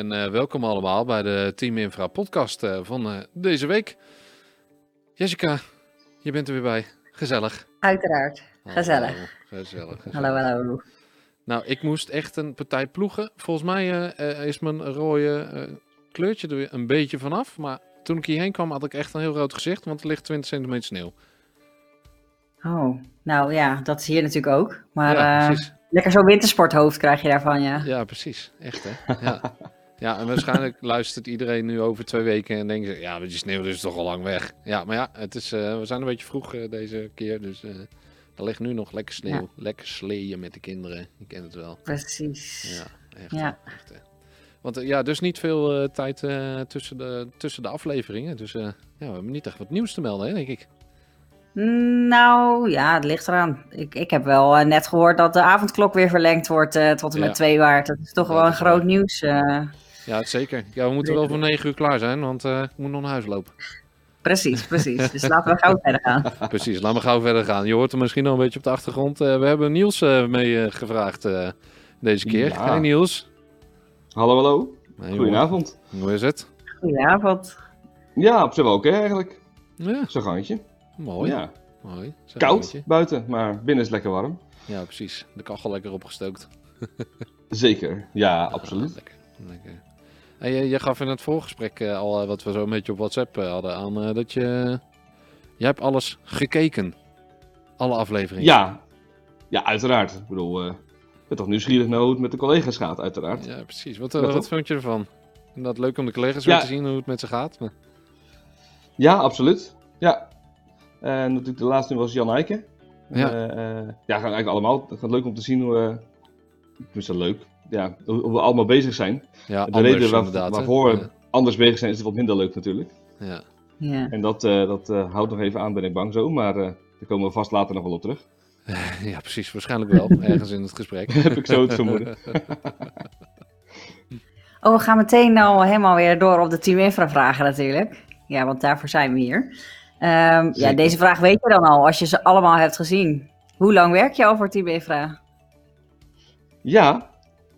en eh, welkom allemaal bij de Team Infra podcast eh, van eh, deze week. Jessica, je bent er weer bij. Gezellig. Uiteraard. Gezellig. Hallo, gezellig, gezellig. Hallo, hallo. Nou, ik moest echt een partij ploegen. Volgens mij is mijn rode kleurtje er weer een beetje vanaf. Maar toen ik hierheen kwam had ik echt een heel rood gezicht, want er ligt 20 centimeter sneeuw. Oh, nou ja, dat is hier natuurlijk ook. Maar ja, lekker zo'n wintersporthoofd krijg je daarvan, ja. Ja, precies. Echt, hè? Ja. ja, en waarschijnlijk luistert iedereen nu over twee weken en denkt ze, ja, die sneeuw is toch al lang weg. Ja, maar ja, het is, eh, we zijn een beetje vroeg eh, deze keer, dus eh, er ligt nu nog lekker sneeuw. Lekker sleeën met de kinderen, je kent het wel. Precies. Ja, echt. Ja. echt. Want ja, dus niet veel tijd tussen, de, tussen de afleveringen. Dus ja, we hebben niet echt wat nieuws te melden, hè, denk ik. Nou, ja, het ligt eraan. Ik, ik heb wel net gehoord dat de avondklok weer verlengd wordt tot en met Ja. 2 maart. Dat is toch wel een groot nieuws. eh. Ja, zeker. Ja, we moeten wel voor negen uur klaar zijn, want eh, ik moet nog naar huis lopen. precies, precies. Dus laten we gauw verder gaan. Precies, laten we gauw verder gaan. Je hoort er misschien nog een beetje op de achtergrond. Eh, we hebben Niels eh, mee gevraagd eh, deze keer. Ja. Hey Niels. Hallo, hallo. Hey, Goedenavond. Hoe, hoe is het? Goedenavond. Ja, op zich wel oké eigenlijk. Ja, Zo'n gangetje. mooi. Ja, mooi. Koud buiten, maar binnen is lekker warm. Ja, precies. De kachel lekker opgestookt. Zeker. Ja, absoluut. Lekker. lekker. Hey, je, je gaf in het voorgesprek eh, al, eh, wat we zo een beetje op WhatsApp eh, hadden, aan dat je... Jij hebt alles gekeken. Alle afleveringen. Ja. Ja, uiteraard. Ik bedoel, ik ben toch nieuwsgierig naar hoe het met de collega's gaat, uiteraard. Ja, precies. Wat, wat vond je ervan? Dat leuk om de collega's Ja. weer te zien hoe het met ze gaat. Maar- Ja, absoluut. Ja. En natuurlijk de laatste was Jan Eiken. Ja. Eh, eh, ja, eigenlijk allemaal. Het gaat leuk om te zien hoe... eh tenminste, leuk. Ja, hoe, we allemaal bezig zijn. Ja, de anders reden waar- waarvoor we Ja. anders bezig zijn is het wat minder leuk natuurlijk. Ja. Ja. En dat, eh, dat eh, houdt nog even aan, ben ik bang zo. Maar eh, daar komen we vast later nog wel op terug. ja, precies. Waarschijnlijk wel. Ergens in het gesprek. Heb ik zo het vermoeden. Oh, we gaan meteen nou helemaal weer door op de Team Infra vragen natuurlijk. Ja, want daarvoor zijn we hier. Ehm, ja, deze vraag weet je dan al, als je ze allemaal hebt gezien. Hoe lang werk je al voor Team Infra? Ja,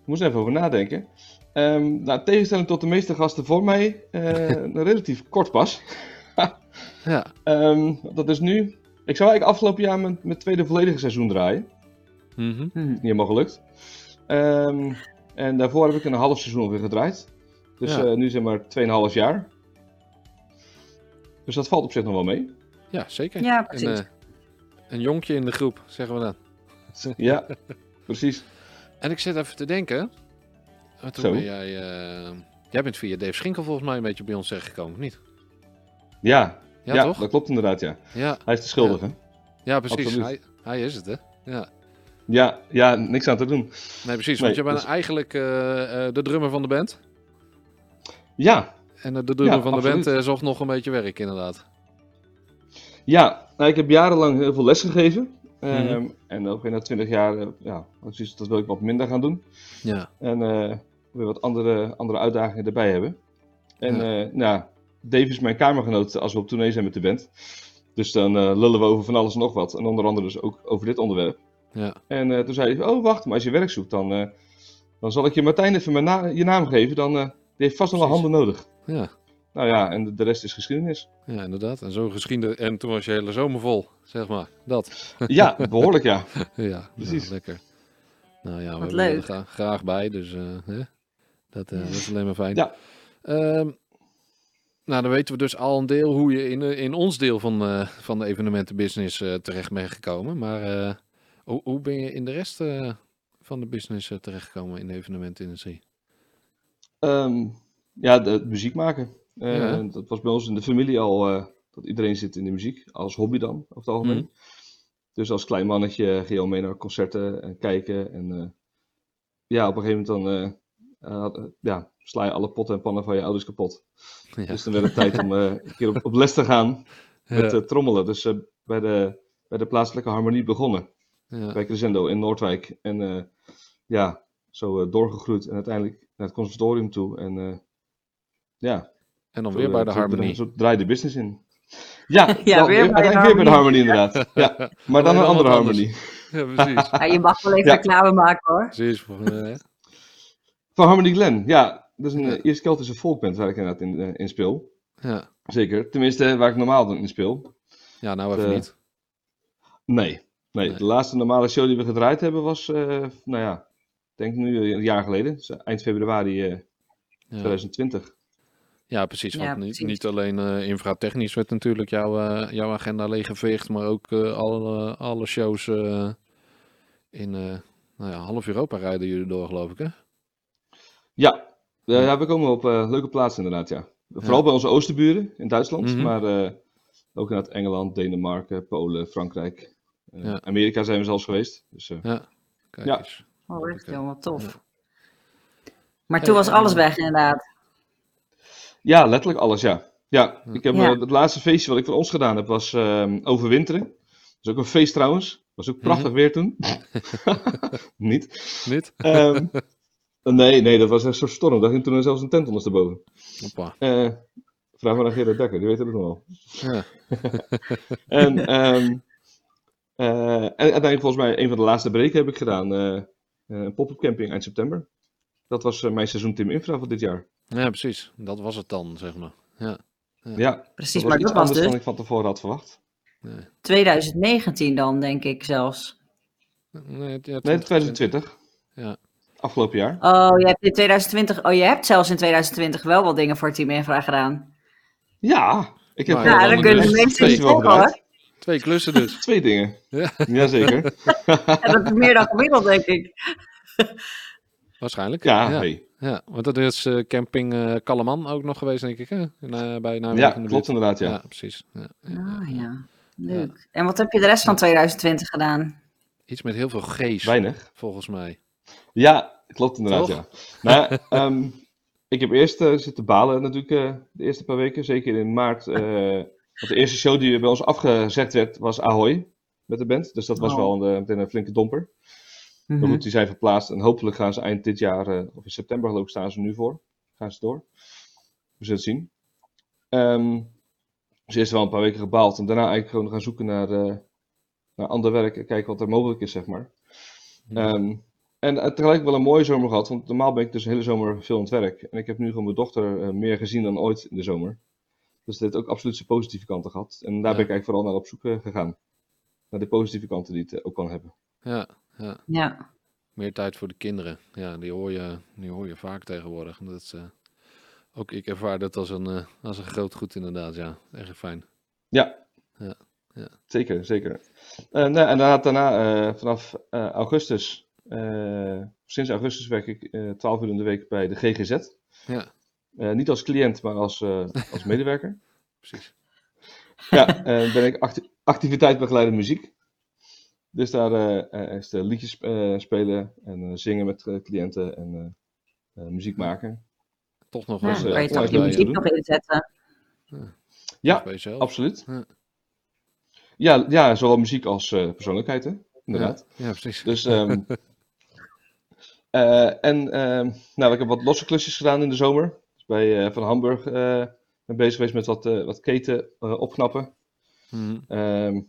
moest er even over nadenken. Ehm nou, tegenstelling tot de meeste gasten voor mij, eh, relatief kort pas. Ja. Ehm, dat is nu. Ik zou eigenlijk afgelopen jaar mijn, mijn tweede volledige seizoen draaien. Mhm. Hm. Niet helemaal gelukt. Ehm, en daarvoor heb ik een half seizoen weer gedraaid. Dus Ja. eh, nu zeg maar 2,5 jaar. Dus dat valt op zich nog wel mee. ja, zeker. Ja, Een, precies. eh, een jonkje in de groep, zeggen we dan. Ja, precies. En ik zit even te denken. eh, Toen Zo. ben jij, eh, jij bent via Dave Schinkel volgens mij een beetje bij ons terechtgekomen, of niet? Ja, Ja, ja, toch? dat klopt inderdaad, ja. Ja, Hij is de schuldige. ja precies. Absoluut. Hij, hij is het, hè? Ja. Ja, ja, niks aan te doen. Nee, precies. Nee, want je bent dus- eigenlijk eh, de drummer van de band. Ja, En de drummer Ja, van de band zocht nog een beetje werk, inderdaad. Ja, nou, ik heb jarenlang heel veel les gegeven. Mhm. Ehm, En ook na 20 jaar, eh, ja, precies, dat wil ik wat minder gaan doen. Ja. En eh, weer wat andere, andere uitdagingen erbij hebben. En Ja. eh, nou, Dave is mijn kamergenoot als we op tournee zijn met de band. Dus dan lullen we over van alles en nog wat. En onder andere dus ook over dit onderwerp. Ja. En toen zei hij, oh wacht, maar als je werk zoekt, dan, dan zal ik je Martijn even mijn na- je naam geven. Dan die heeft vast nog wel handen nodig. Ja. Nou ja, en de, rest is geschiedenis. ja, inderdaad. En zo geschieden. En toen was je hele zomer vol, zeg maar. Dat. Ja, behoorlijk ja. Ja, Precies. nou, lekker. Nou ja, we Wat willen er leuk. graag bij, dus eh, hè? Dat, eh, dat is alleen maar fijn. Ja. Ehm, nou, dan weten we dus al een deel hoe je in, eh, in ons deel van, eh, van de evenementenbusiness eh, terecht bent gekomen. Maar eh, hoe, hoe ben je in de rest eh, van de business eh, terechtgekomen in de evenementenindustrie? Ehm, ja, de, muziek maken. Eh, Ja. Dat was bij ons in de familie al, eh, dat iedereen zit in de muziek, als hobby dan, over het algemeen. Mhm. Dus als klein mannetje ging je al mee naar concerten en kijken. En eh, ja, op een gegeven moment dan ja, sla je alle potten en pannen van je ouders kapot. Ja. Dus dan werd het tijd om een keer op, op les te gaan met Ja. trommelen. Dus bij, de, bij de plaatselijke harmonie begonnen. Ja. Bij Crescendo in Noordwijk. En ja, zo doorgegroeid en uiteindelijk naar het conservatorium toe. En ja, En dan zo, weer bij eh, de zo harmonie. Zo draai de business in. Ja, Ja, wel, weer bij de uiteindelijk weer bij de harmonie harmonie. inderdaad. Ja, maar dan een dan andere harmonie. Ja, precies. Ja, je mag wel even Ja. reclame maken hoor. precies. eh, Van Harmony Glen, ja. dat is een Ja. uh, Ierse-Keltische folkband waar ik inderdaad in, eh, in speel. Ja, Zeker. Tenminste, waar ik normaal in speel. ja nou even De- niet. Nee. nee. Nee. De laatste normale show die we gedraaid hebben was, eh, nou ja, ik denk nu een jaar geleden. Dus eind februari eh, Ja. 2020. Ja, precies. Want Ja, niet, precies. niet alleen eh infratechnisch werd natuurlijk jouw, eh, jouw agenda leeggeveegd, maar ook eh, alle, alle shows eh, in eh, nou ja, half Europa rijden jullie door, geloof ik, hè? Ja. Ja, we komen op eh, leuke plaatsen inderdaad, ja. Vooral bij onze oosterburen in Duitsland, Mhm. maar eh, ook inderdaad Engeland, Denemarken, Polen, Frankrijk. Ja. Amerika zijn we zelfs geweest. Dus, eh, Kijk Ja. eens. Oh, echt helemaal tof. Ja. Maar Hey, toen was alles weg inderdaad. Ja, letterlijk alles, ja. Ja, ik heb, Ja. eh, het laatste feestje wat ik voor ons gedaan heb was ehm, overwinteren. Dat is ook een feest trouwens. was ook prachtig Mhm. weer toen. Niet. Niet? Ehm, nee, nee, dat was echt zo'n storm. Daar ging toen zelfs een tent ondersteboven. Hoppa. Eh vraag maar naar Gerard Dekker, die weet het ook nog wel. Ja. En, ehm, eh, en uiteindelijk volgens mij een van de laatste breken heb ik gedaan. eh, eh, een pop-up camping eind september. Dat was mijn seizoen Team Infra van dit jaar. Ja, precies. Dat was het dan, zeg maar. Ja. Ja, Precies, dat maar dat was anders dus dan ik van tevoren had verwacht. Nee, 2019 dan, denk ik zelfs. nee, het- ja, Nee, 2020. Ja. Afgelopen jaar. Oh, je hebt in 2020, oh, je hebt zelfs in 2020 wel wat dingen voor Team Infra gedaan. Ja, ik heb ja, dan kunnen de zeggen, gedraaid. Twee klussen dus. Twee dingen. Ja. Jazeker. En dat is meer dan gemiddeld, denk ik. Waarschijnlijk. Ja, ja. hey. Ja, want dat is eh, camping eh Kalleman ook nog geweest, denk ik, hè? Eh, bij ja klopt buurt. inderdaad, ja. Ja, precies. Ja. Ah ja, leuk. En wat heb je de rest van 2020 gedaan? Iets met heel veel G's, Weinig. volgens mij. Ja, klopt inderdaad, Toch? ja. Nou, ehm, ik heb eerst eh, zitten balen natuurlijk eh, de eerste paar weken, zeker in maart. eh, want de eerste show die bij ons afgezegd werd was Ahoy met de band. Dus dat was Oh. wel een, meteen een flinke domper. Maar Mhm. goed, die zijn verplaatst en hopelijk gaan ze eind dit jaar, eh, of in september geloof ik, staan ze nu voor. Gaan ze door. We zullen het zien. Ehm dus eerst wel een paar weken gebaald en daarna eigenlijk gewoon gaan zoeken naar, eh, naar ander werk en kijken wat er mogelijk is, zeg maar. Ehm, en eh, tegelijk wel een mooie zomer gehad, want normaal ben ik dus de hele zomer veel aan het werk. En ik heb nu gewoon mijn dochter meer gezien dan ooit in de zomer. Dus dit heeft ook absoluut zijn positieve kanten gehad. En daar Ja. ben ik eigenlijk vooral naar op zoek gegaan. Naar de positieve kanten die het ook kan hebben. Ja, ja. Ja, Meer tijd voor de kinderen. Ja, die hoor je, die hoor je vaak tegenwoordig. En Dat is, eh, ook ik ervaar dat als een, eh, als een groot goed inderdaad, ja. Echt fijn. Ja. Ja, ja. Zeker, zeker. Eh, nou, en daarna, daarna eh, vanaf eh, augustus, eh, sinds augustus werk ik eh 12 uur in de week bij de GGZ. Ja, Eh, niet als cliënt, maar als, eh, als medewerker. precies. ja, en ben ik acti activiteitsbegeleider muziek. Dus daar eh, eh, is de liedjes eh, spelen en eh, zingen met eh, cliënten en eh, eh, muziek maken. Toch nog ja wel is, dan eh, kan je toch je muziek doen. nog inzetten. Ja, bij jezelf. absoluut. Ja. Ja, ja zowel muziek als eh, persoonlijkheid, hè? inderdaad. Ja, ja, precies. Dus, ehm, eh, en ehm, nou, ik heb wat losse klusjes gedaan in de zomer. Dus bij eh, Van Hamburg eh, ben bezig geweest met wat, eh, wat keten eh, opknappen. Mhm.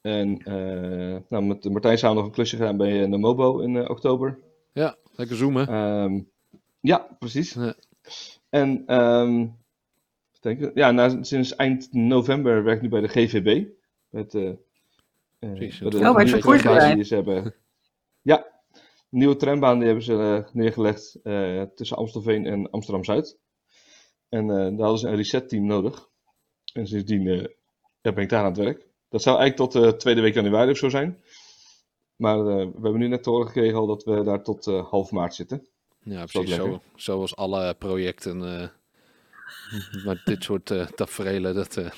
Ehm, en eh, nou, met Martijn samen nog een klusje gedaan bij eh, de Mobo in eh, oktober. Ja, lekker zoomen. Ehm, ja, precies. Ja. En ehm, even denken, ja, na, sinds eind november werk ik nu bij de GVB. Met, eh, eh, Precies, het de Oh, die ze hebben. Ja, een nieuwe trambaan die hebben ze eh, neergelegd eh, tussen Amstelveen en Amsterdam-Zuid. En eh, daar hadden ze een reset-team nodig. En sindsdien eh, ben ik daar aan het werk. Dat zou eigenlijk tot de tweede week januari of zo zijn. Maar eh, we hebben nu net te horen gekregen al dat we daar tot eh, half maart zitten. Ja, precies. Zo, zoals alle projecten eh met dit soort eh tafereelen, dat eh,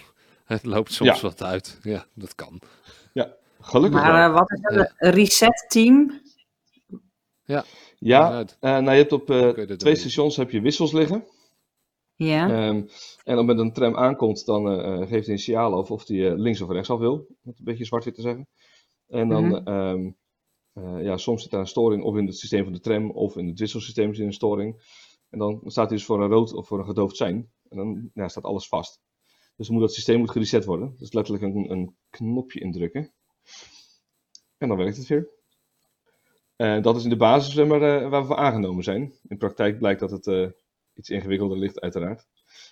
het loopt soms Ja. wat uit. Ja, dat kan. Gelukkig wel. Maar eh, wat is dat? Een reset team? Ja, eh, nou, je hebt op eh, twee doen? stations heb je wissels liggen. Ja. Ehm, en als met een tram aankomt, dan eh, eh, geeft hij een signaal of of hij eh, links of rechtsaf wil. Om het een beetje zwart-wit te zeggen. En dan, Mhm. ehm, eh, ja, soms zit daar een storing of in het systeem van de tram of in het wisselsysteem zit een storing. En dan staat hij dus voor een rood of voor een gedoofd zijn. En dan ja, staat alles vast. Dus dan moet dat systeem moet gereset worden. Dus letterlijk een, een knopje indrukken. En dan werkt het weer. En dat is in de basis maar, eh, waar we voor aangenomen zijn. In praktijk blijkt dat het iets ingewikkelder ligt, uiteraard.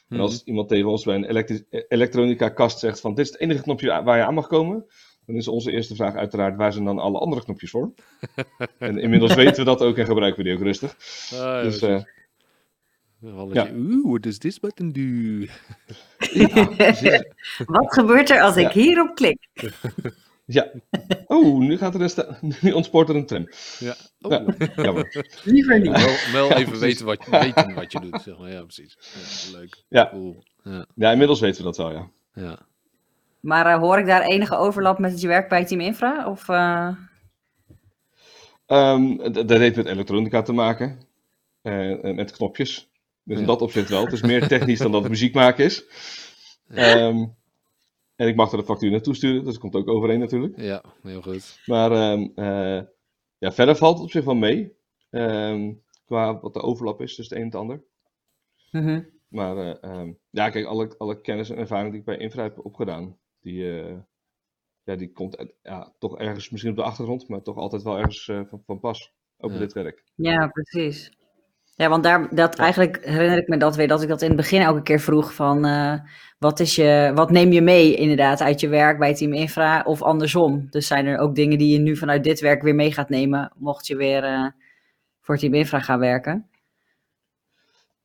En Mhm. als iemand tegen ons bij een elektronica kast zegt van dit is het enige knopje waar je aan mag komen, dan is onze eerste vraag uiteraard waar zijn dan alle andere knopjes voor? en inmiddels weten we dat ook en gebruiken we die ook rustig. Ah, ja, Dus eh, Wel ja. Oeh, what does this button do? ja. Wat gebeurt er als ik hierop klik? ja. Oh, nu gaat er een sta- nu ontspoort er een tram. Ja. Oh. Ja, jammer. Liever niet. Wel, wel Ja, even precies. weten wat, weten wat je doet, zeg maar. Ja, precies. Ja, leuk. Ja. Cool. Ja, Ja, inmiddels weten we dat wel, ja. ja. Maar eh, hoor ik daar enige overlap met je werk bij Team Infra? Of, eh, Ehm, d- dat heeft met elektronica te maken. eh, en met knopjes. Dus in dat opzicht wel. Het is meer technisch dan dat het muziek maken is. Ehm, en ik mag er de factuur naartoe sturen, dus dat komt ook overeen natuurlijk. ja, heel goed. Maar ehm, eh, ja, verder valt het op zich wel mee. Ehm, qua wat de overlap is tussen het een en het ander. mhm. Maar eh, ehm, ja, kijk, alle, alle kennis en ervaring die ik bij Infra heb opgedaan, die, eh, ja, die komt uit- ja, toch ergens misschien op de achtergrond, maar toch altijd wel ergens eh, van, van pas. Ook Ja. dit werk. Ja, precies. Ja, want daar, dat, eigenlijk herinner ik me dat weer, dat ik dat in het begin elke keer vroeg van, eh, wat, is je, wat neem je mee inderdaad uit je werk bij Team Infra of andersom? Dus zijn er ook dingen die je nu vanuit dit werk weer mee gaat nemen, mocht je weer eh, voor Team Infra gaan werken?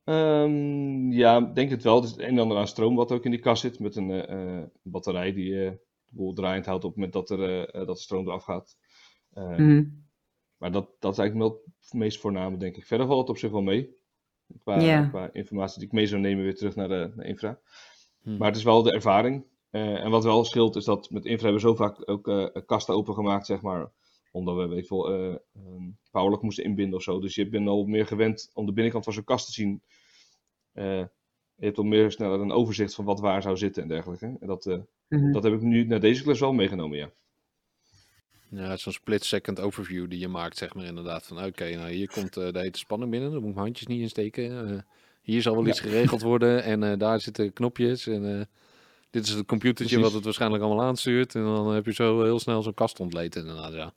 Ehm, ja, denk het wel. Er is het een en ander aan stroom wat ook in die kast zit. Met een eh, batterij die de boel draaiend houdt op het moment dat, er, dat de stroom eraf gaat. Mhm. Maar dat, dat is eigenlijk wel het meest voorname, denk ik. Verder valt het op zich wel mee. Qua, qua informatie die ik mee zou nemen weer terug naar de naar infra. Hm. Maar het is wel de ervaring. Eh, en wat wel scheelt is dat met infra hebben we zo vaak ook eh, kasten opengemaakt, zeg maar. Omdat we, weet ik veel, eh ehm, powerlock moesten inbinden of zo. Dus je bent al meer gewend om de binnenkant van zo'n kast te zien. Eh, je hebt al meer sneller een overzicht van wat waar zou zitten en dergelijke. En dat, eh, Mhm. dat heb ik nu naar deze klus wel meegenomen, ja. Ja, zo'n split-second overview die je maakt, zeg maar inderdaad. Van oké, nou hier komt eh, de hete spanning binnen, daar moet ik mijn handjes niet in steken. Eh, hier zal wel iets geregeld worden en eh, daar zitten knopjes. En dit is het computertje Precies. wat het waarschijnlijk allemaal aanstuurt. En dan heb je zo heel snel zo'n kast ontleed inderdaad, ja.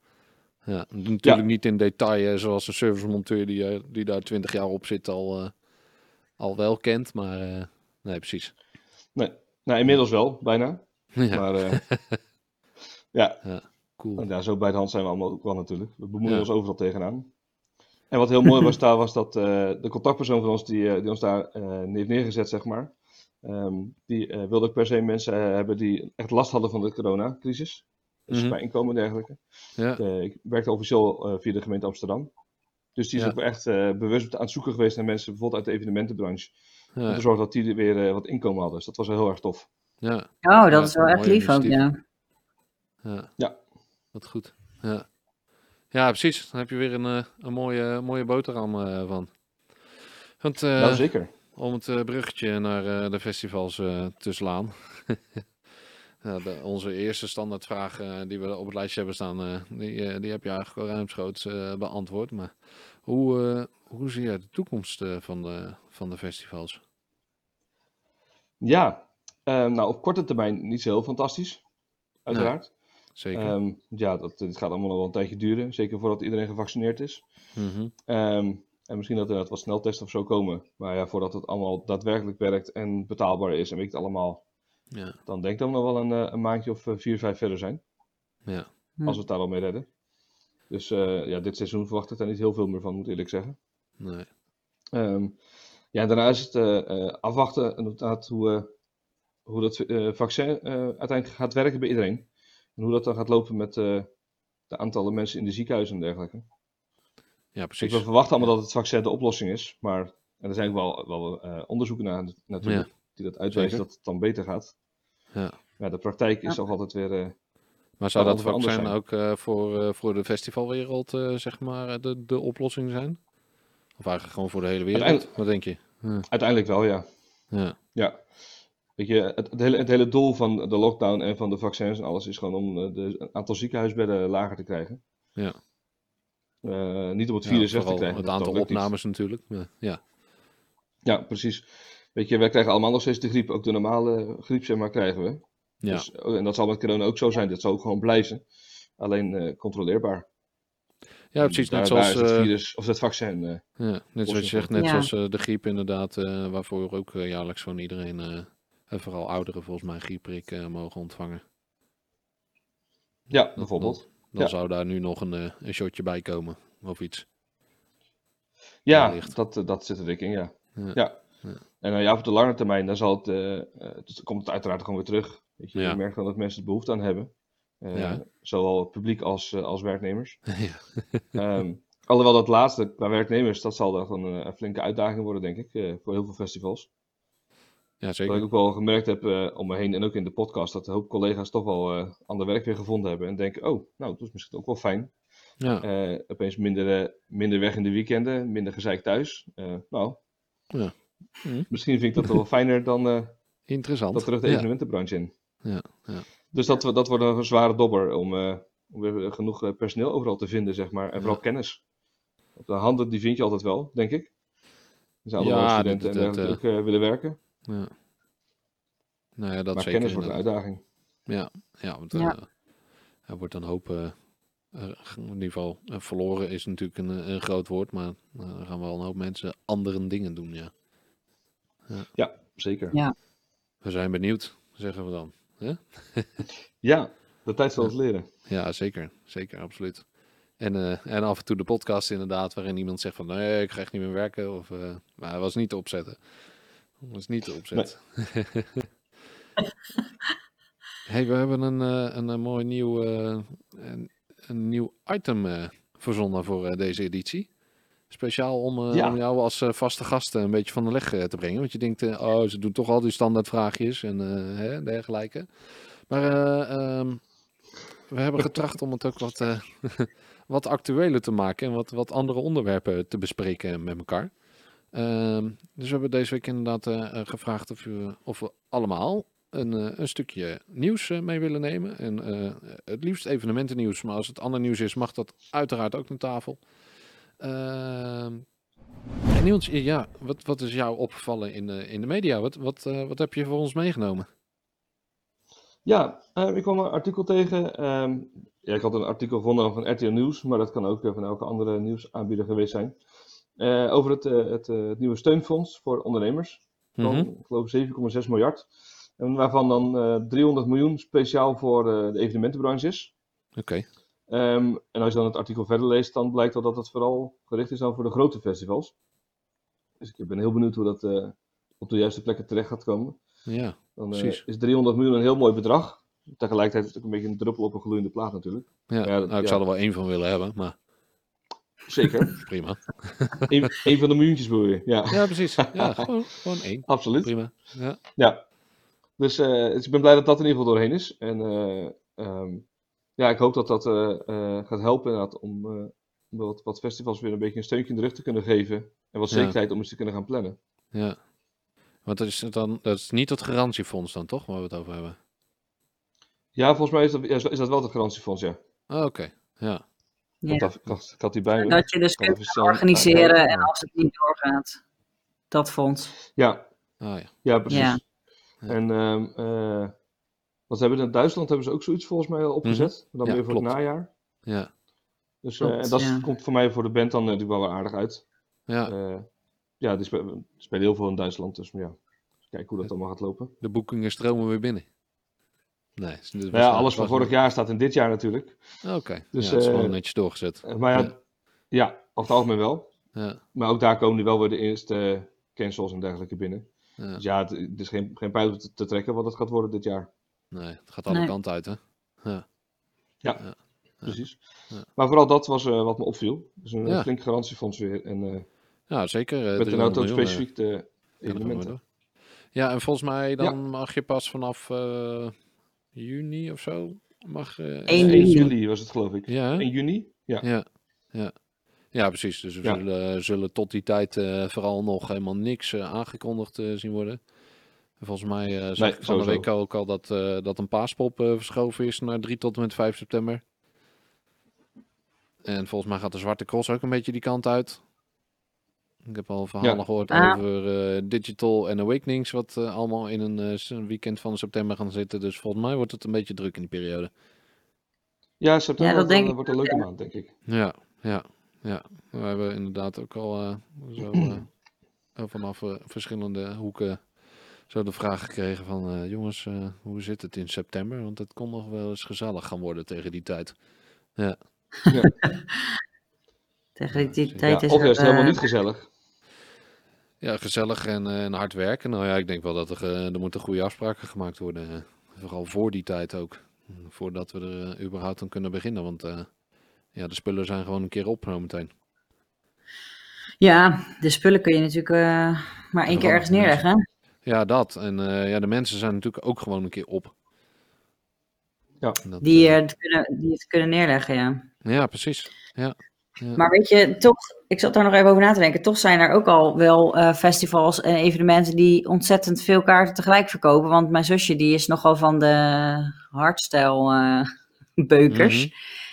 Ja, natuurlijk Ja. niet in detail, zoals een servicemonteur die, die daar twintig jaar op zit al, al wel kent. Maar nee, precies. Nee, nou inmiddels wel, bijna. Ja, Maar eh, ja, cool. En ja, zo bij de hand zijn we allemaal ook wel natuurlijk. We bemoeien Ja. ons overal tegenaan. En wat heel mooi was daar, was dat eh, de contactpersoon van ons, die, eh, die ons daar eh, heeft neergezet, zeg maar. ehm, die eh, wilde ook per se mensen hebben die echt last hadden van de coronacrisis. Dus Mhm. bij inkomen en dergelijke. Ja, ik werkte officieel eh, via de gemeente Amsterdam. Dus die is Ja. ook echt eh, bewust aan het zoeken geweest naar mensen, bijvoorbeeld uit de evenementenbranche. Om te zorgen dat die weer wat inkomen hadden. Dus dat was wel heel erg tof. ja. Oh, dat Ja, is wel echt lief ook, ja. Ja. Wat goed. Ja. Ja, precies. Dan heb je weer een, eh, een mooie, mooie boterham eh, van. Want eh, nou, zeker. om het bruggetje naar de festivals te slaan. de, onze eerste standaardvraag die we op het lijstje hebben staan, die, die heb je eigenlijk al ruimschoots beantwoord. Maar hoe, hoe zie jij de toekomst van, de, van de festivals? Ja, nou op korte termijn niet zo heel fantastisch. Uiteraard. Zeker. Ehm, ja, dat, dit gaat allemaal nog wel een tijdje duren. Zeker voordat iedereen gevaccineerd is. Mhm. Ehm, en misschien dat er inderdaad wat sneltesten of zo komen. Maar ja, voordat het allemaal daadwerkelijk werkt en betaalbaar is en weet ik het allemaal. Ja, Dan denk ik dat we nog wel een, eh, een maandje of eh, vier, vijf verder zijn. ja. Hm. Als we het daar al mee redden. Dus eh, ja, dit seizoen verwacht ik daar niet heel veel meer van, moet ik eerlijk zeggen. Nee. Ehm, ja, daarna is het eh, eh, afwachten inderdaad hoe, eh, hoe dat eh, vaccin eh, uiteindelijk gaat werken bij iedereen. En hoe dat dan gaat lopen met eh, de aantallen mensen in de ziekenhuizen en dergelijke. Ja, Ik precies. we verwachten allemaal dat het vaccin de oplossing is, maar en er zijn ook wel, wel eh, onderzoeken naar natuurlijk, die dat uitwijzen zeker. dat het dan beter gaat. Ja. Ja, de praktijk is Ja. toch altijd weer... eh, Maar zou dat vaccin zijn. ook eh, voor, eh, voor de festivalwereld, eh, zeg maar, eh, de, de oplossing zijn? Of eigenlijk gewoon voor de hele wereld? Uiteindelijk- Wat denk je? Ja. uiteindelijk wel, ja. Ja. ja. Weet je, het, het, hele, het hele doel van de lockdown en van de vaccins en alles is gewoon om eh, de, het aantal ziekenhuisbedden lager te krijgen. Ja. Eh, niet om het Ja, virus weg te krijgen. het aantal niet. opnames natuurlijk. Ja. ja. Ja, precies. Weet je, wij krijgen allemaal nog steeds de griep. Ook de normale griep, zeg maar, krijgen we. Ja. Dus, oh, en dat zal met corona ook zo zijn. Dat zal ook gewoon blijven. Alleen eh, controleerbaar. Ja, precies. Net zoals, het eh, virus, of het vaccin. eh, ja, net zoals je zegt, Ja. net zoals eh, de griep inderdaad, eh, waarvoor ook eh, jaarlijks van iedereen, eh, en vooral ouderen volgens mij, griepprik eh, mogen ontvangen. ja, bijvoorbeeld. Dan Ja. zou daar nu nog een, eh, een shotje bij komen, of iets. Ja, wellicht. dat, eh, dat zit er dik in, ja. Ja. Ja. En uh, ja, op de lange termijn, dan zal het, eh, dus komt het uiteraard gewoon weer terug. Weet je, merkt dan dat mensen er behoefte aan hebben. Zowel het publiek als, als werknemers. ja. Ehm, alhoewel dat laatste, qua werknemers, dat zal dan een, een flinke uitdaging worden, denk ik, voor heel veel festivals. Ja, Wat zeker. ik ook wel gemerkt heb eh, om me heen en ook in de podcast, dat een hoop collega's toch wel eh ander werk weer gevonden hebben. En denken, oh, nou, dat is misschien ook wel fijn. Ja, Eh, opeens minder, eh, minder weg in de weekenden, minder gezeik thuis. Eh, nou, Ja. Hm. misschien vind ik dat wel fijner dan eh, interessant. dat terug de Ja. evenementenbranche in. Ja, ja. Dus dat, dat wordt een zware dobber om, eh, om weer genoeg eh, personeel overal te vinden, zeg maar. En vooral Ja. kennis. Op de handen, die vind je altijd wel, denk ik. Er zijn allemaal Ja, studenten dat- en dat, dergelijke ook willen werken. Ja. Nou ja, dat maar zeker. kennis wordt een uitdaging. Ja, ja want Ja. eh, er wordt dan hoop, eh, in ieder geval, eh, verloren is natuurlijk een, een groot woord, maar er gaan wel een hoop mensen andere dingen doen, ja. Ja, zeker. Ja. We zijn benieuwd, zeggen we dan. Ja, de tijd zal het leren. Ja, zeker. Zeker, absoluut. En, eh, en af en toe de podcast inderdaad, waarin iemand zegt van, nee, ik ga echt niet meer werken. Of, eh, maar dat was niet te opzetten. Dat was niet te opzet. hey, we hebben een, eh, een, een mooi nieuw, eh, een, een nieuw item eh, verzonnen voor eh, deze editie. Speciaal om, eh, Ja. om jou als eh, vaste gast eh, een beetje van de leg eh, te brengen. Want je denkt, eh, oh, ze doen toch al die standaard vraagjes en eh, hè, dergelijke. Maar eh, ehm, we hebben getracht om het ook wat, eh, wat actueler te maken en wat, wat andere onderwerpen te bespreken met elkaar. Ehm, dus we hebben deze week inderdaad eh, eh, gevraagd of, of we allemaal een, eh, een stukje nieuws mee willen nemen. En het liefst evenementennieuws, maar als het ander nieuws is, mag dat uiteraard ook naar tafel. Ehm, en Niels, ja, wat, wat is jou opgevallen in, de in de media? Wat, wat, wat heb je voor ons meegenomen? Ja, eh, ik kwam een artikel tegen. ehm, ja, ik had een artikel gevonden van RTL Nieuws, maar dat kan ook van elke andere nieuwsaanbieder geweest zijn. Eh, over het, eh, het, eh, het nieuwe steunfonds voor ondernemers. Van, Mhm. ik geloof 7,6 miljard. En waarvan dan eh 300 miljoen speciaal voor de evenementenbranche is. Oké, Ehm, en als je dan het artikel verder leest, dan blijkt wel dat het vooral gericht is dan voor de grote festivals. Dus ik ben heel benieuwd hoe dat op de juiste plekken terecht gaat komen. ja, Dan Precies. is 300 miljoen een heel mooi bedrag. Tegelijkertijd is het ook een beetje een druppel op een gloeiende plaat natuurlijk. ja. Ja, dat- nou, ik ja. zou er wel één van willen hebben, maar Zeker. prima. Eén één van de miljoentjes bedoel je. Ja, Ja, precies. Ja, gewoon, gewoon één. absoluut. Prima. Ja, Ja. Dus, eh, dus ik ben blij dat dat in ieder geval doorheen is. En ehm, ja, ik hoop dat dat eh, gaat helpen inderdaad om wat, wat festivals weer een beetje een steuntje in de rug te kunnen geven. En wat Ja. zekerheid om eens te kunnen gaan plannen. ja. Want dat is, dan, dat is niet het garantiefonds dan, toch, waar we het over hebben? Ja, volgens mij is dat, is is dat wel het garantiefonds, ja. Ah, Oké, ja. Ja. Ik, had, ik, had, ik had die bij. Dat je dus kunt organiseren Ja. en als het niet doorgaat, dat fonds. Ja, Ah ja. ja, precies. En ehm eh, wat hebben we in Duitsland hebben ze ook zoiets volgens mij al opgezet. Dan Ja, weer voor het najaar. Ja, Dus eh, en dat ja. komt voor mij voor de band dan natuurlijk wel weer aardig uit. ja. Eh, ja, die spelen, heel veel in Duitsland. Dus maar ja, kijk hoe dat allemaal gaat lopen. de boekingen stromen weer binnen. Nee. Maar ja, alles van vorig jaar staat in dit jaar natuurlijk. Oké, Dus, ja, het is eh, gewoon netjes doorgezet. Eh, maar ja, Ja. ja. over het algemeen wel. Ja, Maar ook daar komen nu wel weer de eerste eh, cancels en dergelijke binnen. ja. Dus ja, het, het is geen, geen pijl te, te trekken wat het gaat worden dit jaar. Nee, het gaat alle Nee. kanten uit, hè? Ja. Precies. Ja. Maar vooral dat was eh, wat me opviel. Dus een Ja. flink garantiefonds weer. En eh, Ja, zeker. eh, met 300 inderdaad ook miljoen, eh, specifiek de Ja, doen. Ja, en volgens mij dan Ja. mag je pas vanaf eh, juni of zo. Mag, eh, 1 1 juni. juli was het geloof ik. Ja, hè? 1 juni? Ja. ja, ja. Ja, precies. Dus we Ja. zullen, zullen tot die tijd eh, vooral nog helemaal niks eh, aangekondigd eh, zien worden. En volgens mij eh zag Nee, ik van de week ook al dat, eh, dat een paaspop eh, verschoven is naar 3 tot en met 5 september. En volgens mij gaat de Zwarte Cross ook een beetje die kant uit. Ik heb al verhalen Ja. gehoord Ah. over eh, Digital en Awakenings, wat eh, allemaal in een eh, weekend van september gaan zitten. Dus volgens mij wordt het een beetje druk in die periode. Ja, september Ja, dat wordt, denk een- ik wordt een leuke maand, denk ik. Ja, Ja, ja. We hebben inderdaad ook al eh, zo eh, vanaf verschillende hoeken zo de vraag gekregen van eh, jongens, eh, hoe zit het in september? Want het kon nog wel eens gezellig gaan worden tegen die tijd. Ja, Tegen die Ja, tijd is Of juist helemaal niet gezellig. Ja gezellig en, eh, en hard werken. Nou ja, ik denk wel dat er, eh, er moeten goede afspraken gemaakt worden. eh. Vooral voor die tijd ook. Voordat we er überhaupt aan kunnen beginnen. Want eh, ja, de spullen zijn gewoon een keer op nou meteen. Ja, de spullen kun je natuurlijk eh, maar één keer ergens neerleggen. Ja, dat. En eh, ja, de mensen zijn natuurlijk ook gewoon een keer op. Ja. Dat, Die, het kunnen, die het kunnen neerleggen, ja. ja, precies. Ja. Ja. Maar weet je, toch, ik zat daar nog even over na te denken. Toch zijn er ook al wel eh, festivals en evenementen die ontzettend veel kaarten tegelijk verkopen. Want mijn zusje die is nogal van de hardstyle eh, beukers.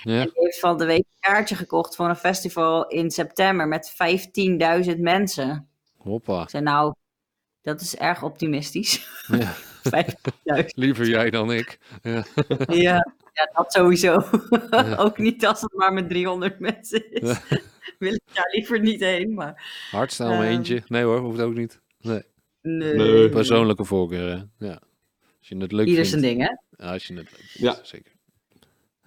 Ja, En die heeft van de week een kaartje gekocht voor een festival in september met 15.000 mensen. hoppa. Zei nou, dat is erg optimistisch. Ja. 15.000. Liever jij dan ik. Ja. Ja, ja, dat sowieso. Ja. ook niet als het maar met 300 mensen is. Wil ik daar liever niet heen, maar... Hardstyle maar Ehm. eentje. Nee hoor, hoeft ook niet. Nee. Nee. Nee. Persoonlijke voorkeur. hè. Ja. Als je het leuk Ieder vindt. zijn ding, hè? Ja, als je het leuk vindt, Ja. zeker.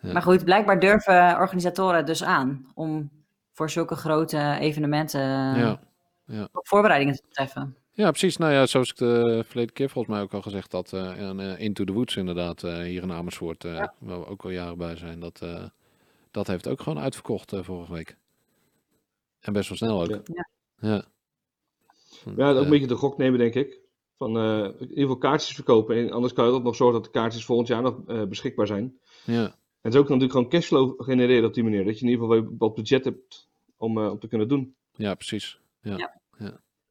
Ja. Maar goed, blijkbaar durven organisatoren dus aan om voor zulke grote evenementen Ja. ook voorbereidingen te treffen. Ja, precies. Nou ja, zoals ik de verleden keer volgens mij ook al gezegd had. eh, en, eh, Into the Woods inderdaad, eh, hier in Amersfoort. eh, Waar we ook al jaren bij zijn. Dat, eh, dat heeft ook gewoon uitverkocht eh, vorige week. En best wel snel ook. Ja. Ja. Ja. Ja, ook een beetje de gok nemen, denk ik. Van eh, in ieder geval kaartjes verkopen. En anders kan je ook nog zorgen dat de kaartjes volgend jaar nog eh, beschikbaar zijn. ja. En het is ook natuurlijk gewoon cashflow genereren op die manier. Dat je in ieder geval wat budget hebt om, eh, om te kunnen doen. ja, precies.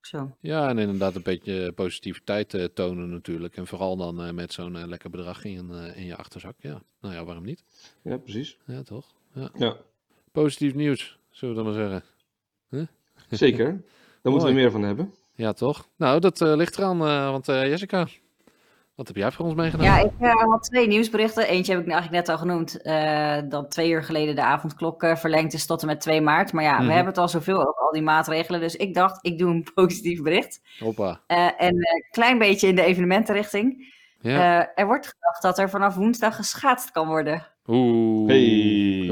Zo. Ja, en inderdaad een beetje positiviteit eh, tonen natuurlijk. En vooral dan eh, met zo'n eh, lekker bedrag in, eh, in je achterzak. Ja, nou ja, waarom niet? Ja, precies. Ja, toch? Ja. Ja, Positief nieuws, zullen we dan maar zeggen. zeker. Daar moeten we meer van hebben. Ja, toch? Nou, dat eh, ligt eraan, eh, want eh, Jessica, wat heb jij voor ons meegedaan? Ja, ik eh, had twee nieuwsberichten. Eentje heb ik eigenlijk net al genoemd. eh, dat twee uur geleden de avondklok eh, verlengd is tot en met 2 maart. Maar ja, Mhm. we hebben het al zoveel over al die maatregelen. Dus ik dacht, ik doe een positief bericht. Hoppa. Eh, en een klein beetje in de evenementenrichting. Ja. Eh, er wordt gedacht dat er vanaf woensdag geschaatst kan worden. Oeh. Hey.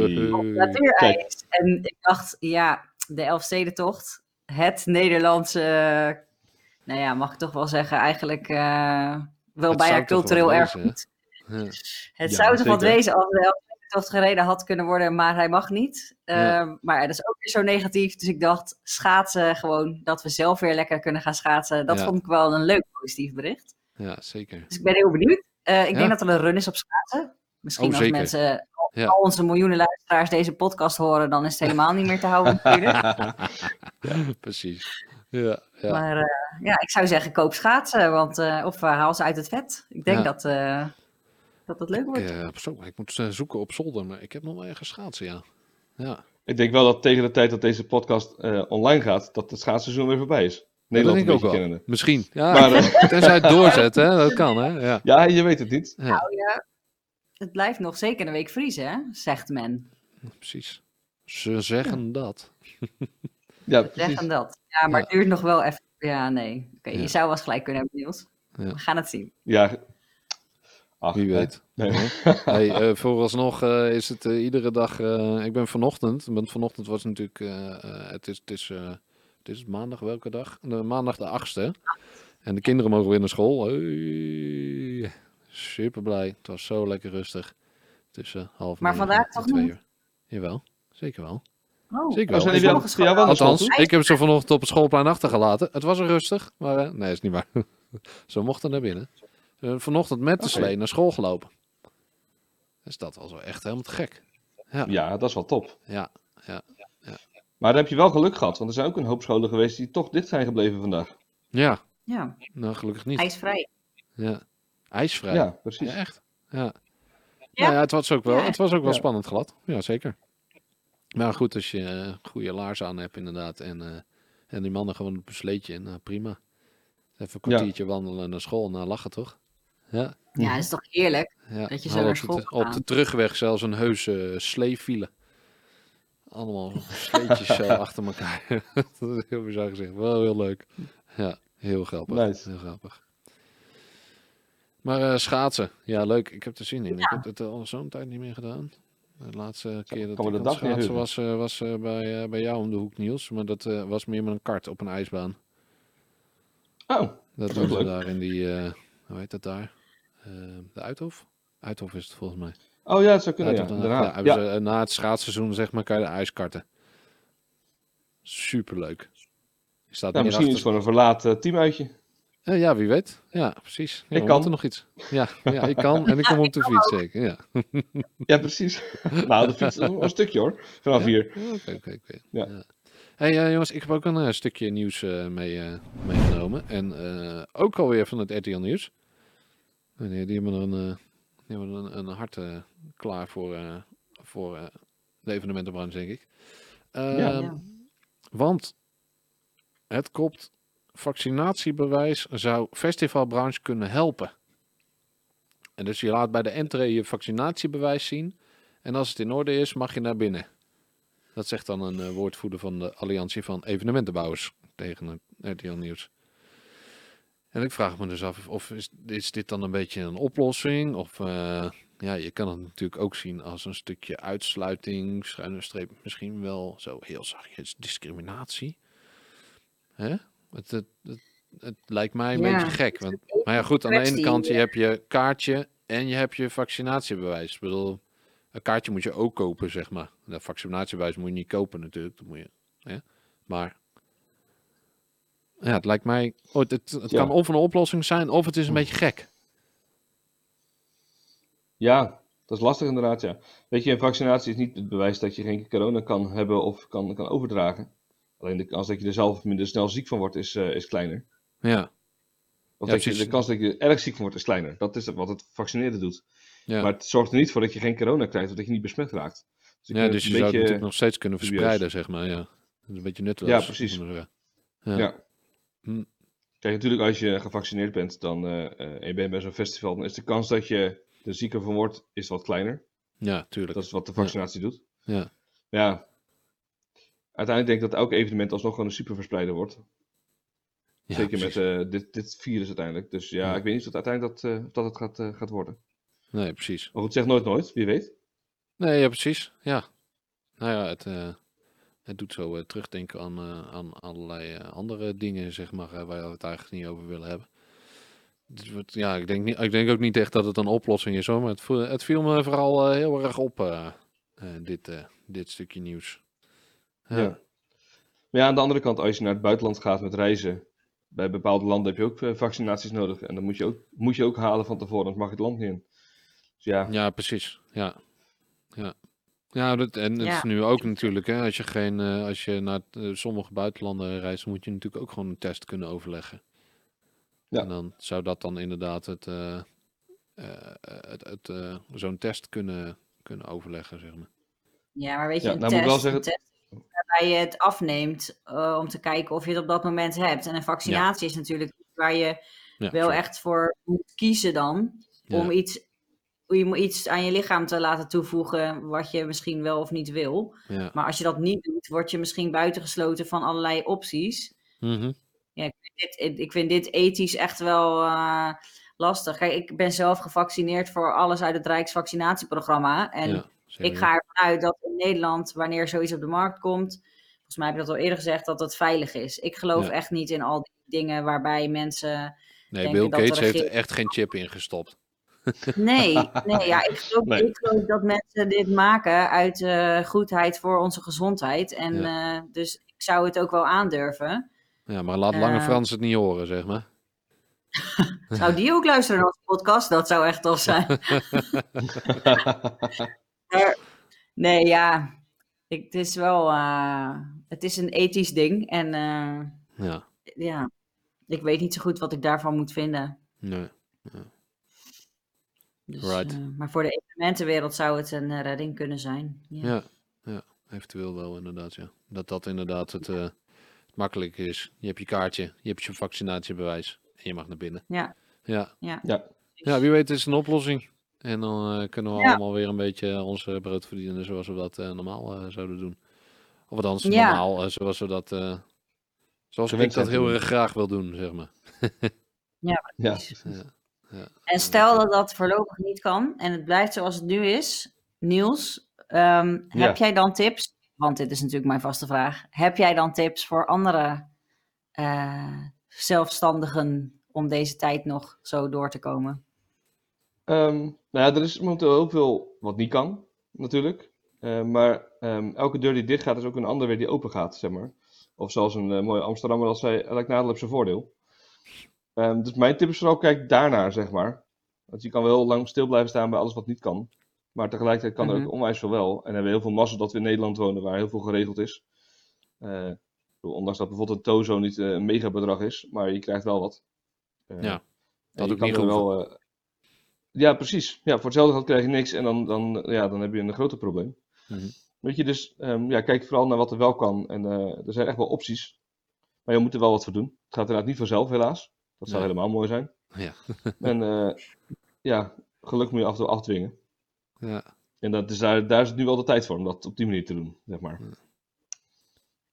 Natuurijs. En ik dacht, ja, de Elfstedentocht. Het Nederlandse, nou ja, mag ik toch wel zeggen, eigenlijk eh, wel Het bijna cultureel erg wezen, goed. Ja. Het Ja, zou toch wat wezen als de Elfstedentocht gereden had kunnen worden, maar hij mag niet. Ja. Eh, maar dat is ook weer zo negatief. Dus ik dacht, schaatsen gewoon, dat we zelf weer lekker kunnen gaan schaatsen. Dat Ja. vond ik wel een leuk positief bericht. ja, zeker. Dus ik ben heel benieuwd. Eh, ik Ja. denk dat er een run is op schaatsen. Misschien Oh, als zeker. mensen, Ja. al onze miljoenen luisteraars deze podcast horen, dan is het helemaal niet meer te houden natuurlijk. Precies. Ja, ja. Maar eh, ja, ik zou zeggen koop schaatsen, want, eh, of eh, haal ze uit het vet. Ik denk Ja. dat, eh, dat dat leuk Ik, wordt. zo, ik moet zoeken op zolder, maar ik heb nog wel ergens schaatsen, ja. Ja, Ik denk wel dat tegen de tijd dat deze podcast eh, online gaat, dat het schaatsseizoen weer voorbij is. dat Nederland denk ik ook wel. kennende. Misschien. Ja, Maar tenzij het doorzet, hè. Dat kan, hè. Ja. ja, je weet het niet. Ja, Nou ja, het blijft nog zeker een week vriezen, hè? zegt men. precies. Ze zeggen dat. Ja, Ze precies. zeggen dat. Ja, maar Ja. het duurt nog wel even. Ja, nee. Oké, Ja. je zou wel eens gelijk kunnen hebben, Niels. Ja. We gaan het zien. Ja. Ach, Wie weet. Nee. Hey, eh, vooralsnog eh, is het eh, iedere dag. eh, ik ben vanochtend. Want vanochtend was natuurlijk. eh, eh, het is, het is, eh, het is maandag welke dag? De, maandag de 8e. En de kinderen mogen weer naar school. Hey, super blij. Het was zo lekker rustig. Tussen half Maar vandaag toch twee niet? uur. Jawel, zeker wel. Oh, Zeker Oh, wel. zijn Ik die vond- wel, ja, wel naar school Althans, ik heb ze vanochtend op het schoolplein achtergelaten. Het was er rustig, maar eh, nee, is niet waar. ze mochten naar binnen. Ze zijn vanochtend met de Oké. slee naar school gelopen. Dus dat was wel echt helemaal te gek. Ja, dat is wel top. Ja, Maar dan heb je wel geluk gehad, want er zijn ook een hoop scholen geweest die toch dicht zijn gebleven vandaag. ja. ja, nou gelukkig niet. ijsvrij. Ja. IJsvrij. Ja, Ja, precies. echt. Ja. Ja. Nou ja, het was ook wel, Ja. het was ook wel Ja. spannend glad. Ja, zeker. Maar goed, als je eh, goede laarzen aan hebt inderdaad. En, eh, en die mannen gewoon op een sleetje. Nou, prima. Even een kwartiertje wandelen naar school. Nou, lachen toch? Ja. Ja, dat is toch heerlijk? ja. Dat je zo naar op school de, Op de terugweg zelfs een heuse uh, sleefile. allemaal sleetjes zo achter elkaar. dat is heel bizar gezegd. Wel heel leuk. Ja, heel grappig. Nice. Heel grappig. Maar eh, schaatsen, ja leuk. Ik heb er zin in. Ik heb het al zo'n tijd niet meer gedaan. De laatste keer dat ik de aan het was, eh, was eh, bij, eh, bij jou om de hoek, Niels. Maar dat was meer met een kart op een ijsbaan. Oh, Dat Dat is doen ook ze leuk. daar in die, hoe heet dat daar? De Uithof? Uithof is het volgens mij. oh ja, het zou kunnen, ja. Uithof ze, na het schaatsseizoen zeg maar kan je de ijskarten. Superleuk. Je staat misschien is achter- het gewoon een verlaat teamuitje. Eh, ja, wie weet. Ja, precies. Ja, Ik kan. moeten nog iets. Ja, ja, ik kan en ik kom op de fiets zeker. Ja. Ja, precies. nou, de fiets is nog een stukje hoor. Vanaf Ja? hier. Oké, oké, oké. Ja. Ja. Hey eh, jongens, ik heb ook een eh, stukje nieuws eh, mee, eh, meegenomen. En eh, ook alweer van het RTL Nieuws. En die, die hebben er een, eh, die hebben er een, een hart eh, klaar voor, eh, voor eh, de evenementenbranche, denk ik. Ehm, Ja. Want het klopt, vaccinatiebewijs zou festivalbranche kunnen helpen. En dus je laat bij de entree je vaccinatiebewijs zien. En als het in orde is, mag je naar binnen. Dat zegt dan een eh, woordvoerder van de Alliantie van Evenementenbouwers tegen het RTL Nieuws. En ik vraag me dus af of is, is dit dan een beetje een oplossing? Of eh, ja, je kan het natuurlijk ook zien als een stukje uitsluiting, schuine streep, misschien wel zo heel zachtjes discriminatie. Hè? Het, het, het, het lijkt mij een Ja, beetje gek. Want, maar ja, goed, aan de ene kant, je hebt je kaartje en je hebt je vaccinatiebewijs. Ik bedoel, een kaartje moet je ook kopen, zeg maar. Dat vaccinatiebewijs moet je niet kopen natuurlijk. Dat moet je, hè? Maar ja, het lijkt mij... Oh, het het, het Ja. kan of een oplossing zijn, of het is een beetje gek. Ja, dat is lastig inderdaad, ja. Weet je, een vaccinatie is niet het bewijs dat je geen corona kan hebben of kan, kan overdragen. Alleen de kans dat je er zelf minder snel ziek van wordt is, eh, is kleiner. Ja, Of Ja, dat je, de kans dat je er erg ziek van wordt is kleiner. Dat is wat het vaccineren doet. ja. Maar het zorgt er niet voor dat je geen corona krijgt of dat je niet besmet raakt. Dus ja dus je zou het nog steeds kunnen dubieus. verspreiden, zeg maar. Ja. Dat is een beetje nutteloos. Ja, precies. Ja. Ja. Hm. Kijk, natuurlijk als je gevaccineerd bent dan, eh, eh, en je bent bij zo'n festival, dan is de kans dat je er zieker van wordt, is wat kleiner. ja, tuurlijk. Dat is wat de vaccinatie doet. Ja. Ja, uiteindelijk denk ik dat elk evenement alsnog gewoon een superverspreider wordt. Ja, Zeker precies. met eh, dit, dit virus uiteindelijk. Dus ja, Ja. ik weet niet of het uiteindelijk dat, eh, dat het gaat, eh, gaat worden. Nee, precies. Maar goed, zeg nooit nooit, wie weet. Nee, ja, precies. Ja. Nou ja, het, het doet zo terugdenken aan, aan allerlei andere dingen, zeg maar, waar we het eigenlijk niet over willen hebben. Dus wat, ja, ik denk, niet, ik denk ook niet echt dat het een oplossing is hoor, maar het, het viel me vooral heel erg op, dit, dit stukje nieuws. Ja. Ja. Maar ja, aan de andere kant, als je naar het buitenland gaat met reizen, bij bepaalde landen heb je ook eh, vaccinaties nodig. En dan moet je, ook, moet je ook halen van tevoren, anders mag je het land niet in. Dus ja, Ja, precies. Ja. Ja. Ja, dat, en het is nu ook natuurlijk, hè, als je, geen, eh, als je naar eh, sommige buitenlanden reist, moet je natuurlijk ook gewoon een test kunnen overleggen. Ja. En dan zou dat dan inderdaad het, eh, eh, het, het, eh, zo'n test kunnen, kunnen overleggen, zeg maar. Ja, maar weet je, Ja, een nou moet ik test, wel een test waarbij je het afneemt eh, om te kijken of je het op dat moment hebt. En een vaccinatie is natuurlijk waar je Ja, wel sorry. echt voor moet kiezen dan. Ja. Om iets, om iets aan je lichaam te laten toevoegen wat je misschien wel of niet wil. Ja. Maar als je dat niet doet, word je misschien buitengesloten van allerlei opties. Mhm. Dit, ik vind dit ethisch echt wel eh, lastig. Kijk, ik ben zelf gevaccineerd voor alles uit het Rijksvaccinatieprogramma. En ik ga ervan uit dat in Nederland, wanneer zoiets op de markt komt, volgens mij heb ik dat al eerder gezegd, dat het veilig is. Ik geloof Ja. echt niet in al die dingen waarbij mensen. Nee, Bill dat de Gates heeft er echt geen chip ingestopt. Nee, nee ja, ik, geloof, Nee. ik geloof dat mensen dit maken uit eh, goedheid voor onze gezondheid. En eh, dus ik zou het ook wel aandurven. Ja, maar laat Lange Eh. Frans het niet horen, zeg maar. Zou die ook luisteren naar onze podcast? Dat zou echt tof zijn. Maar, nee, ja. Ik, het is wel. eh, het is een ethisch ding. En eh, Ja, ja, ik weet niet zo goed wat ik daarvan moet vinden. nee. Dus, Right. eh, maar voor de evenementenwereld zou het een eh, redding kunnen zijn. Ja. Ja, ja, eventueel wel inderdaad, ja. Dat dat inderdaad het, eh, het makkelijk is. Je hebt je kaartje, je hebt je vaccinatiebewijs en je mag naar binnen. Ja. Ja, Ja. ja. ja wie weet is het een oplossing. En dan eh, kunnen we Ja. allemaal weer een beetje ons eh, brood verdienen zoals we dat eh, normaal eh, zouden doen. Of althans, Ja. normaal, zoals we dat... eh, zoals ik dat heel erg graag wil doen, zeg maar. Ja, Precies. Ja. Ja. En stel dat dat voorlopig niet kan en het blijft zoals het nu is, Niels, ehm, heb jij dan tips? Want dit is natuurlijk mijn vaste vraag. Heb jij dan tips voor andere eh, zelfstandigen om deze tijd nog zo door te komen? Ehm, nou ja, er is momenteel heel veel wat niet kan, natuurlijk. Eh, maar ehm, elke deur die dicht gaat, is ook een andere weer die open gaat, zeg maar. Of zoals een eh, mooie Amsterdammer al zei, elk nadeel heeft zijn voordeel. Ehm, dus mijn tip is vooral, kijk daarnaar, zeg maar. Want je kan wel heel lang stil blijven staan bij alles wat niet kan. Maar tegelijkertijd kan er Mhm. ook onwijs veel wel. En we hebben heel veel massa dat we in Nederland wonen, waar heel veel geregeld is. Eh, ik bedoel, ondanks dat bijvoorbeeld een tozo niet eh, een megabedrag is, maar je krijgt wel wat. Eh, Ja, en dat je ook kan niet er wel, eh, ja, precies. Ja, voor hetzelfde geld krijg je niks en dan, dan, ja, dan heb je een groter probleem. Mhm. Weet je, dus ehm, ja, kijk vooral naar wat er wel kan. En eh, er zijn echt wel opties. Maar je moet er wel wat voor doen. Het gaat inderdaad niet vanzelf, helaas. Dat zou Nee. helemaal mooi zijn. Ja. en eh, ja, geluk moet je af en toe afdwingen. Ja. En dat is daar, daar is het nu wel de tijd voor om dat op die manier te doen, zeg maar.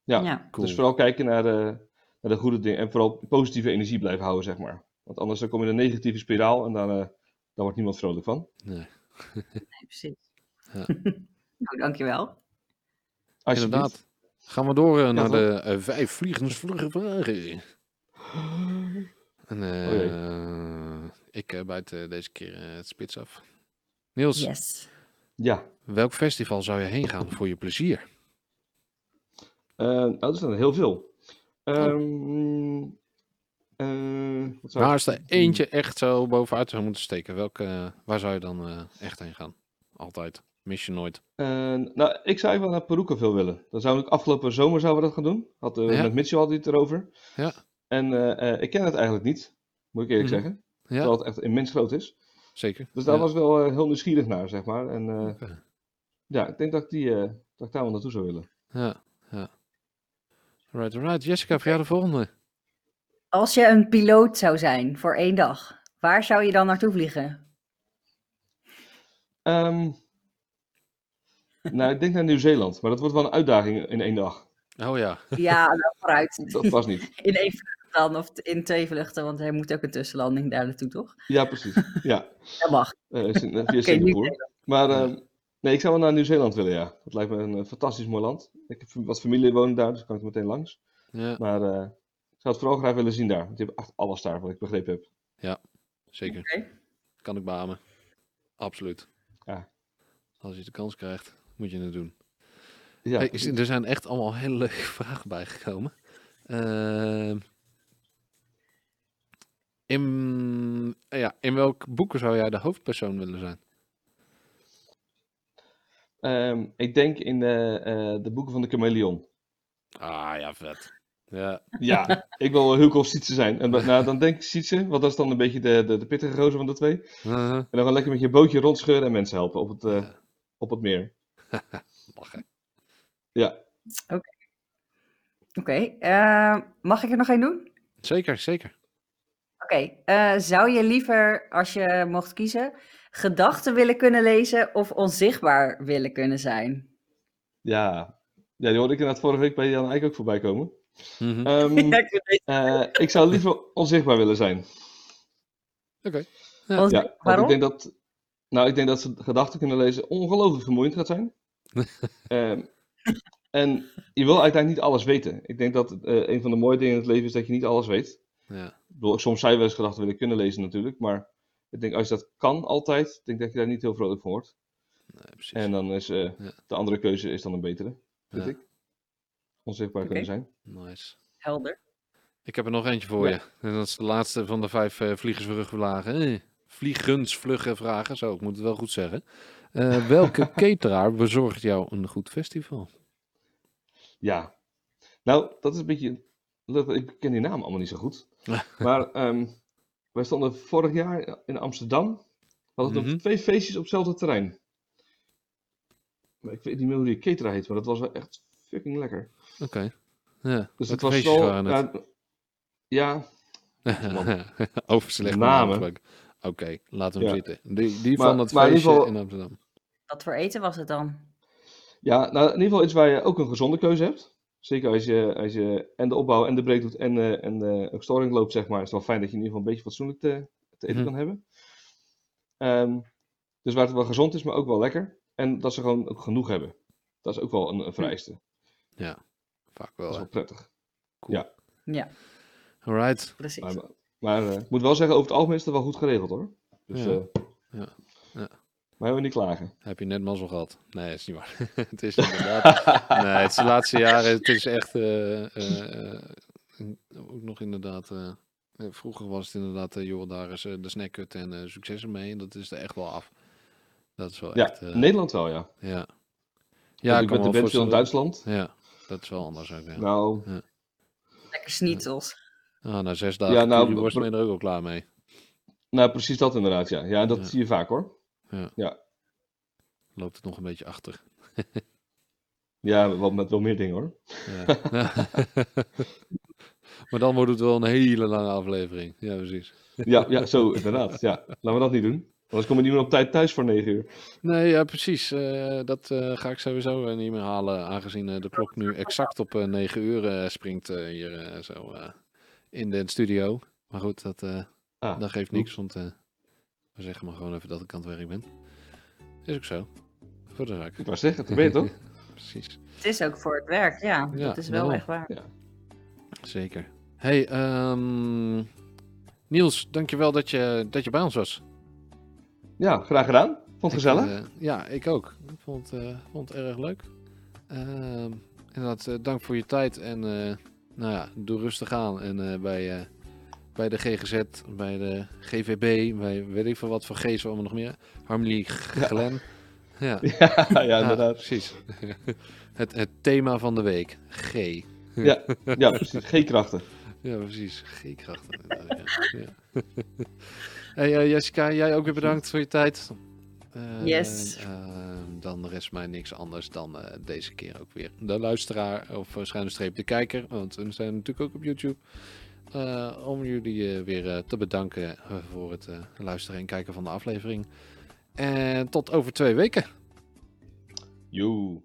Ja, Ja. Cool. dus vooral kijken naar de, naar de goede dingen. En vooral positieve energie blijven houden, zeg maar. Want anders dan kom je in een negatieve spiraal en dan, eh, dan wordt niemand vrolijk van. Nee. Nee, precies. Ja. nou, dankjewel. Alsjeblieft. Inderdaad. Gaan we door eh, naar toch? de eh, vijf vliegensvlugge vragen. En Oh eh ik uh, buit deze keer het spits af. Niels, Yes. Ja, welk festival zou je heen gaan voor je plezier? Nou, er zijn er heel veel. Ehm, wat zou ik- is er eentje echt zo bovenuit zou moeten steken? Welke, waar zou je dan eh, echt heen gaan? Altijd. Mis je nooit. Eh, nou, ik zou wel naar veel willen. Dan we ook afgelopen zomer zouden we dat gaan doen. Had, Ja. Met Mitchell het erover. Ja. En ik ken het eigenlijk niet, moet ik eerlijk Mhm. zeggen. Ja, Terwijl het echt immens groot is. zeker. Dus daar Ja. was ik wel heel nieuwsgierig naar, zeg maar. En ja, ik denk dat ik, die, dat ik daar wel naartoe zou willen. Ja, ja. Right, right. Jessica, voor jou de volgende. Als je een piloot zou zijn voor één dag, waar zou je dan naartoe vliegen? Ehm, nou, ik denk naar Nieuw-Zeeland. Maar dat wordt wel een uitdaging in één dag. Oh ja. Ja, nou, vooruit. Dat was niet. In één vlucht dan, of in twee vluchten, want hij moet ook een tussenlanding daar naartoe, toch? Ja, precies. Ja, Dat mag. eh, Sing- eh, via Singapore. Maar ehm, nee, ik zou wel naar Nieuw-Zeeland willen, ja. Dat lijkt me een eh, fantastisch mooi land. Ik heb wat familie wonen daar, dus kan ik er meteen langs. Ja, Maar eh, zou het vooral graag willen zien daar. Want je hebt echt alles daar, wat ik begrepen heb. zeker. Oké. Kan ik beamen. Absoluut. Ja. Als je de kans krijgt, moet je het doen. Ja, Hey, er zijn echt allemaal hele leuke vragen bijgekomen. Ehm, in, ja, in welk boek zou jij de hoofdpersoon willen zijn? Ehm, ik denk in de, eh, de boeken van de chameleon. Ah ja, vet. Ja, Ja, ik wil Hulko of Sietse zijn. En dan- nou, dan denk ik Sietse, want dat is dan een beetje de, de, de pittige gozer van de twee. uh, En dan gewoon lekker met je bootje rondscheuren en mensen helpen op het, eh, op het meer. lachen. Ja, Oké, eh, mag ik er nog één doen? Zeker, zeker. Oké, eh, zou je liever, als je mocht kiezen, gedachten willen kunnen lezen of onzichtbaar willen kunnen zijn? ja. Ja, die hoorde ik inderdaad vorige week bij Jan Eijk ook voorbij komen. Mhm. Ehm, Ja, ik eh, ik zou liever onzichtbaar willen zijn. Oké. Ja, Waarom? ik denk dat, nou, ik denk dat ze gedachten kunnen lezen ongelooflijk vermoeiend gaat zijn. Ehm, en je wil uiteindelijk niet alles weten. Ik denk dat eh, een van de mooie dingen in het leven is dat je niet alles weet. Ja, Ik bedoel, soms zou je wel eens gedachten willen kunnen lezen natuurlijk, maar ik denk als je dat kan altijd, ik denk dat je daar niet heel vrolijk van wordt. nee, precies. En dan is eh, Ja. de andere keuze is dan een betere, vind Ja. ik. Onzichtbaar kunnen Oké. zijn. Nice. Helder. Ik heb er nog eentje voor Ja. je. En dat is de laatste van de vijf uh, vliegensvlugge Eh, vliegensvlugge vragen. Zo, ik moet het wel goed zeggen. Eh, welke cateraar bezorgt jou een goed festival? Ja. Nou, dat is een beetje. Ik ken die naam allemaal niet zo goed. Maar ehm, wij stonden vorig jaar in Amsterdam. We hadden nog twee feestjes op hetzelfde terrein. Maar ik weet niet meer hoe die cateraar heet, maar dat was wel echt fucking lekker. Oké. Ja, Dus het was waren het? Ja, ja, Overslecht Namen. Oké, laten we hem Ja. zitten. Die, die Maar- van in feestje in, Amsterdam. Wat voor eten was het dan? Ja, nou in ieder geval iets waar je ook een gezonde keuze hebt. Zeker als je, als je en de opbouw en de break doet en, eh, en eh, ook storing loopt, zeg maar. is het wel fijn dat je in ieder geval een beetje fatsoenlijk te, te eten Mhm. kan hebben. Ehm, dus waar het wel gezond is, maar ook wel lekker. En dat ze gewoon ook genoeg hebben. Dat is ook wel een, een vereiste. Vaak Dat wel. is hè. wel prettig. Ja, Alright. precies. Maar, maar eh, ik moet wel zeggen, over het algemeen is het wel goed geregeld hoor. Dus, Ja. eh, Ja. Ja. Maar hebben we niet klagen. Heb je net mazzel gehad? Nee, dat is niet waar. het is inderdaad. nee, het is de laatste jaren. Het is echt. eh, ook nog inderdaad. vroeger was het inderdaad. eh, joh, daar is de snackhut en succes ermee. En dat is er echt wel af. Dat is wel Ja, echt. eh, in Nederland wel ja. ja. Ja, Ja, ik ben de band veel in. Duitsland. Ja, dat is wel anders ook. Ja. Nou, Lekker schnitzels. Ah, na zes dagen Ja, ja, nou, br- ben je er ook al klaar mee. nou, precies dat inderdaad ja. Ja, dat Ja. zie je vaak hoor. Loopt het nog een beetje achter. Ja, wel met wel meer dingen hoor. Ja. maar dan wordt het wel een hele lange aflevering. Ja, precies. Ja, ja zo inderdaad. Ja, laten we dat niet doen. Anders kom je niet meer op tijd thuis voor 9 uur. Nee, ja, precies. Eh, dat eh, ga ik sowieso eh, niet meer halen, aangezien de klok nu exact op eh 9 uur springt hier zo eh, in de studio. Maar goed, dat, eh, Ah, dat geeft niks, want eh, we zeggen maar gewoon even dat ik aan het werk ben. Is ook zo. Voor de zaak. Ik wou zeggen, dat je toch? Precies. Het is ook voor het werk, ja. Ja, dat is wel echt waar. Zeker. Hey, ehm, Niels, dankjewel dat je, dat je bij ons was. Ja, graag gedaan. Vond het gezellig. Ik, eh, ja, ik ook. Ik vond, het, eh, vond het erg leuk. Ehm inderdaad, eh, dank voor je tijd. En eh, nou ja, doe rustig aan. En eh, bij, eh, bij de GGZ, bij de GVB, bij weet ik veel wat voor G's allemaal nog meer. Harmony Glen. Ja, ja, ja, ja, inderdaad. precies. het, het thema van de week. G. Ja, ja precies. Geen krachten. Ja, precies. G-krachten. ja. Ja. hey, eh, Jessica, jij ook weer bedankt voor je tijd. Eh, Yes. eh, dan rest mij niks anders dan eh, deze keer ook weer de luisteraar of uh, schuine streep de kijker. Want we zijn natuurlijk ook op YouTube. Eh, om jullie eh, weer eh, te bedanken eh, voor het eh, luisteren en kijken van de aflevering. En tot over twee weken. Joe.